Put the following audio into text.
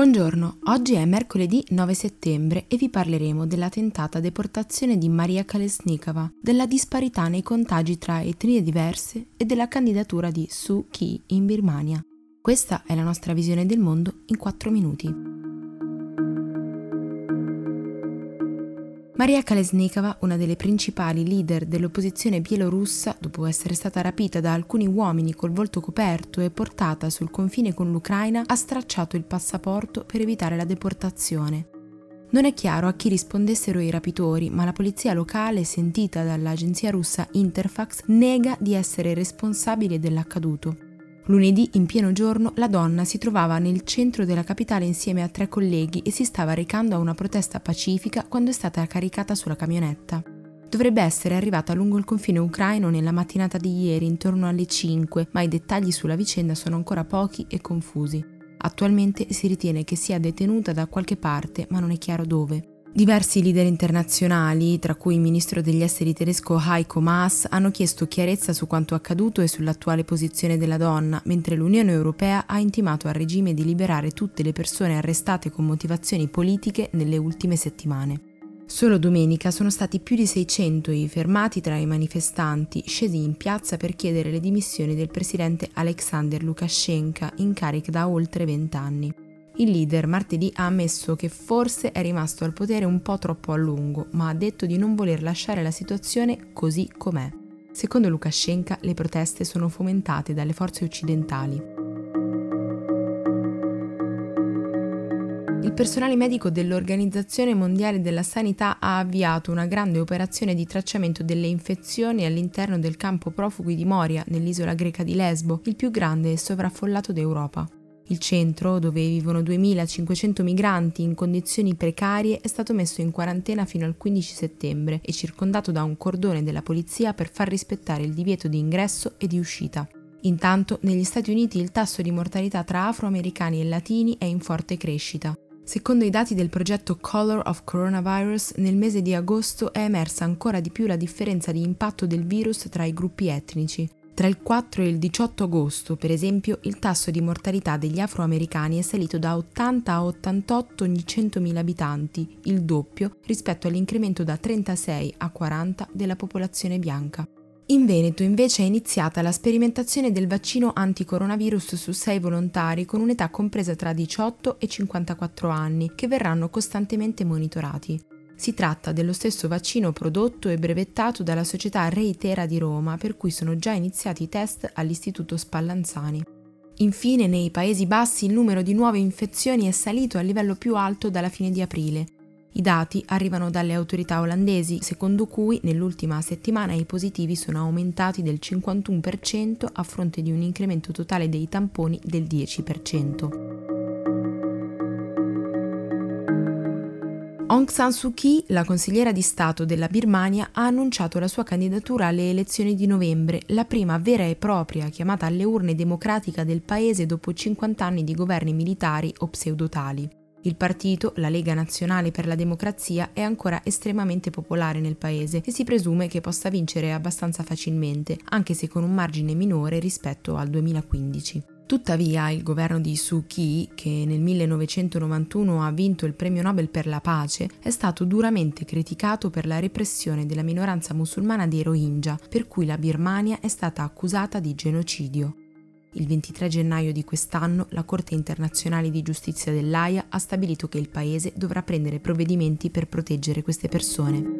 Buongiorno, oggi è mercoledì 9 settembre e vi parleremo della tentata deportazione di Maria Kalesnikova, della disparità nei contagi tra etnie diverse e della candidatura di Suu Kyi in Birmania. Questa è la nostra visione del mondo in 4 minuti. Maria Kalesnikova, una delle principali leader dell'opposizione bielorussa, dopo essere stata rapita da alcuni uomini col volto coperto e portata sul confine con l'Ucraina, ha stracciato il passaporto per evitare la deportazione. Non è chiaro a chi rispondessero i rapitori, ma la polizia locale, sentita dall'agenzia russa Interfax, nega di essere responsabile dell'accaduto. Lunedì, in pieno giorno, la donna si trovava nel centro della capitale insieme a tre colleghi e si stava recando a una protesta pacifica quando è stata caricata sulla camionetta. Dovrebbe essere arrivata lungo il confine ucraino nella mattinata di ieri intorno alle 5, ma i dettagli sulla vicenda sono ancora pochi e confusi. Attualmente si ritiene che sia detenuta da qualche parte, ma non è chiaro dove. Diversi leader internazionali, tra cui il ministro degli esteri tedesco Heiko Maas, hanno chiesto chiarezza su quanto accaduto e sull'attuale posizione della donna, mentre l'Unione Europea ha intimato al regime di liberare tutte le persone arrestate con motivazioni politiche nelle ultime settimane. Solo domenica sono stati più di 600 i fermati tra i manifestanti scesi in piazza per chiedere le dimissioni del presidente Alexander Lukashenko in carica da oltre 20 anni. Il leader martedì ha ammesso che forse è rimasto al potere un po' troppo a lungo, ma ha detto di non voler lasciare la situazione così com'è. Secondo Lukashenko le proteste sono fomentate dalle forze occidentali. Il personale medico dell'Organizzazione Mondiale della Sanità ha avviato una grande operazione di tracciamento delle infezioni all'interno del campo profughi di Moria, nell'isola greca di Lesbo, il più grande e sovraffollato d'Europa. Il centro, dove vivono 2500 migranti in condizioni precarie, è stato messo in quarantena fino al 15 settembre e circondato da un cordone della polizia per far rispettare il divieto di ingresso e di uscita. Intanto, negli Stati Uniti il tasso di mortalità tra afroamericani e latini è in forte crescita. Secondo i dati del progetto Color of Coronavirus, nel mese di agosto è emersa ancora di più la differenza di impatto del virus tra i gruppi etnici. Tra il 4 e il 18 agosto, per esempio, il tasso di mortalità degli afroamericani è salito da 80 a 88 ogni 100.000 abitanti, il doppio rispetto all'incremento da 36 a 40 della popolazione bianca. In Veneto invece è iniziata la sperimentazione del vaccino anticoronavirus su sei volontari con un'età compresa tra 18 e 54 anni, che verranno costantemente monitorati. Si tratta dello stesso vaccino prodotto e brevettato dalla società Reitera di Roma, per cui sono già iniziati i test all'Istituto Spallanzani. Infine, nei Paesi Bassi il numero di nuove infezioni è salito al livello più alto dalla fine di aprile. I dati arrivano dalle autorità olandesi, secondo cui nell'ultima settimana i positivi sono aumentati del 51% a fronte di un incremento totale dei tamponi del 10%. Aung San Suu Kyi, la consigliera di Stato della Birmania, ha annunciato la sua candidatura alle elezioni di novembre, la prima vera e propria chiamata alle urne democratica del paese dopo 50 anni di governi militari o pseudotali. Il partito, la Lega Nazionale per la Democrazia, è ancora estremamente popolare nel paese e si presume che possa vincere abbastanza facilmente, anche se con un margine minore rispetto al 2015. Tuttavia il governo di Suu Kyi, che nel 1991 ha vinto il premio Nobel per la pace, è stato duramente criticato per la repressione della minoranza musulmana dei Rohingya, per cui la Birmania è stata accusata di genocidio. Il 23 gennaio di quest'anno la Corte internazionale di giustizia dell'AIA ha stabilito che il paese dovrà prendere provvedimenti per proteggere queste persone.